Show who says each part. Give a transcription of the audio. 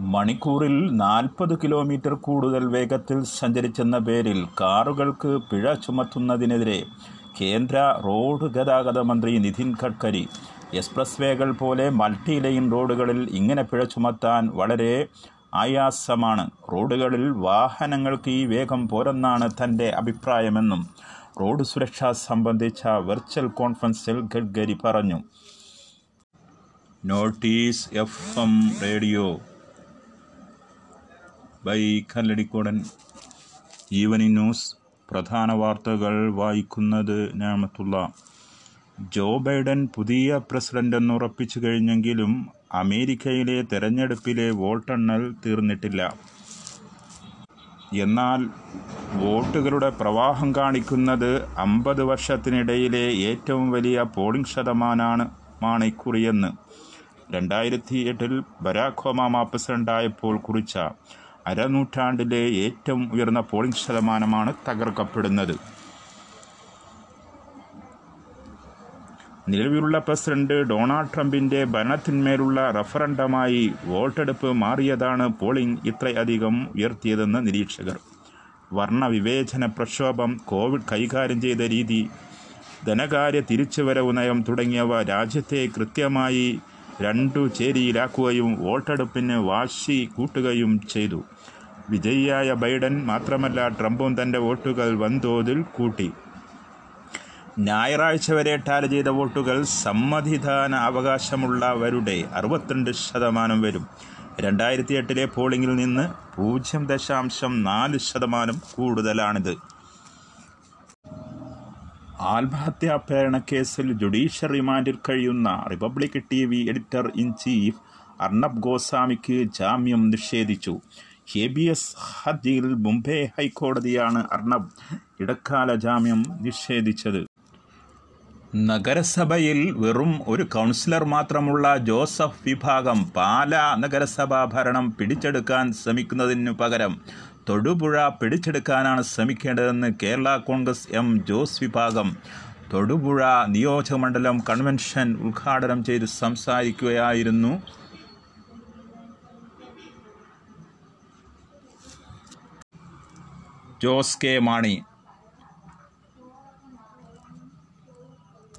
Speaker 1: മണിക്കൂറിൽ നാൽപ്പത് കിലോമീറ്റർ കൂടുതൽ വേഗത്തിൽ സഞ്ചരിച്ചെന്ന പേരിൽ കാറുകൾക്ക് പിഴ ചുമത്തുന്നതിനെതിരെ കേന്ദ്ര റോഡ് ഗതാഗത മന്ത്രി നിതിൻ ഗഡ്കരി എക്സ്പ്രസ് വേകൾ പോലെ മൾട്ടി ലൈൻ റോഡുകളിൽ ഇങ്ങനെ പിഴ ചുമത്താൻ വളരെ ആയാസമാണ്. റോഡുകളിൽ വാഹനങ്ങൾക്ക് ഈ വേഗം പോരെന്നാണ് തന്റെ അഭിപ്രായമെന്നും റോഡ് സുരക്ഷ സംബന്ധിച്ച വെർച്വൽ കോൺഫറൻസിൽ ഗഡ്കരി പറഞ്ഞു. Notice F M radio by Kalladikkodan evening news പ്രധാന വാർത്തകൾ വായിക്കുന്നത് ഞാമത്തുള്ള. ജോ ബൈഡൻ പുതിയ പ്രസിഡന്റ് എന്ന് ഉറപ്പിച്ചു കഴിഞ്ഞെങ്കിലും അമേരിക്കയിലെ തെരഞ്ഞെടുപ്പിലെ വോട്ടെണ്ണൽ തീർന്നിട്ടില്ല. എന്നാൽ വോട്ടുകളുടെ പ്രവാഹം കാണിക്കുന്നത് അമ്പത് വർഷത്തിനിടയിലെ ഏറ്റവും വലിയ പോളിംഗ് ശതമാനമാണ് മാണ് ഇക്കുറിയെന്ന് രണ്ടായിരത്തി എട്ടിൽ ബരാഖ് ഒബാമ കുറിച്ച അരനൂറ്റാണ്ടിലെ ഏറ്റവും ഉയർന്ന പോളിംഗ് ശതമാനമാണ് തകർക്കപ്പെടുന്നത്. നിലവിലുള്ള പ്രസിഡന്റ് ഡൊണാൾഡ് ട്രംപിന്റെ ഭരണത്തിന്മേലുള്ള റഫറണ്ടമായി വോട്ടെടുപ്പ് മാറിയതാണ് പോളിംഗ് ഇത്രയധികം ഉയർത്തിയതെന്ന് നിരീക്ഷകർ. വർണവിവേചന പ്രക്ഷോഭം കോവിഡ് കൈകാര്യം ചെയ്ത രീതി ധനകാര്യ തിരിച്ചുവരവ് നയം തുടങ്ങിയവ രാജ്യത്തെ കൃത്യമായി രണ്ടു ചേരിയിലാക്കുകയും വോട്ടെടുപ്പിന് വാശി കൂട്ടുകയും ചെയ്തു. വിജയിയായ ബൈഡൻ മാത്രമല്ല ട്രംപും തന്റെ വോട്ടുകൾ വൻതോതിൽ കൂട്ടി. ഞായറാഴ്ച വരെ ടാലി ചെയ്ത വോട്ടുകൾ സമ്മതിദാന അവകാശമുള്ളവരുടെ അറുപത്തിരണ്ട് ശതമാനം വരും. രണ്ടായിരത്തി എട്ടിലെ പോളിംഗിൽ നിന്ന് പൂജ്യം ദശാംശം നാല് ശതമാനം കൂടുതലാണിത്. ആത്മഹത്യാ പ്രേരണ കേസിൽ ജുഡീഷ്യൽ റിമാൻഡിൽ കഴിയുന്ന Republic T V editor in chief Arnab ഗോസ്വാമിക്ക് ജാമ്യം നിഷേധിച്ചു. ഹേബിയസ് ഹർജിയിൽ മുംബൈ ഹൈക്കോടതിയാണ് അർണബ് ഇടക്കാല ജാമ്യം നിഷേധിച്ചത്. നഗരസഭയിൽ വെറും ഒരു കൗൺസിലർ മാത്രമുള്ള ജോസഫ് വിഭാഗം പാല നഗരസഭാ ഭരണം പിടിച്ചെടുക്കാൻ ശ്രമിക്കുന്നതിനു പകരം തൊടുപുഴ പിടിച്ചെടുക്കാനാണ് ശ്രമിക്കേണ്ടതെന്ന് കേരള കോൺഗ്രസ് എം ജോസ് വിഭാഗം. തൊടുപുഴ നിയോജകമണ്ഡലം കൺവെൻഷൻ ഉദ്ഘാടനം ചെയ്ത് സംസാരിക്കുകയായിരുന്നു. ജോസ് കെ മാണി.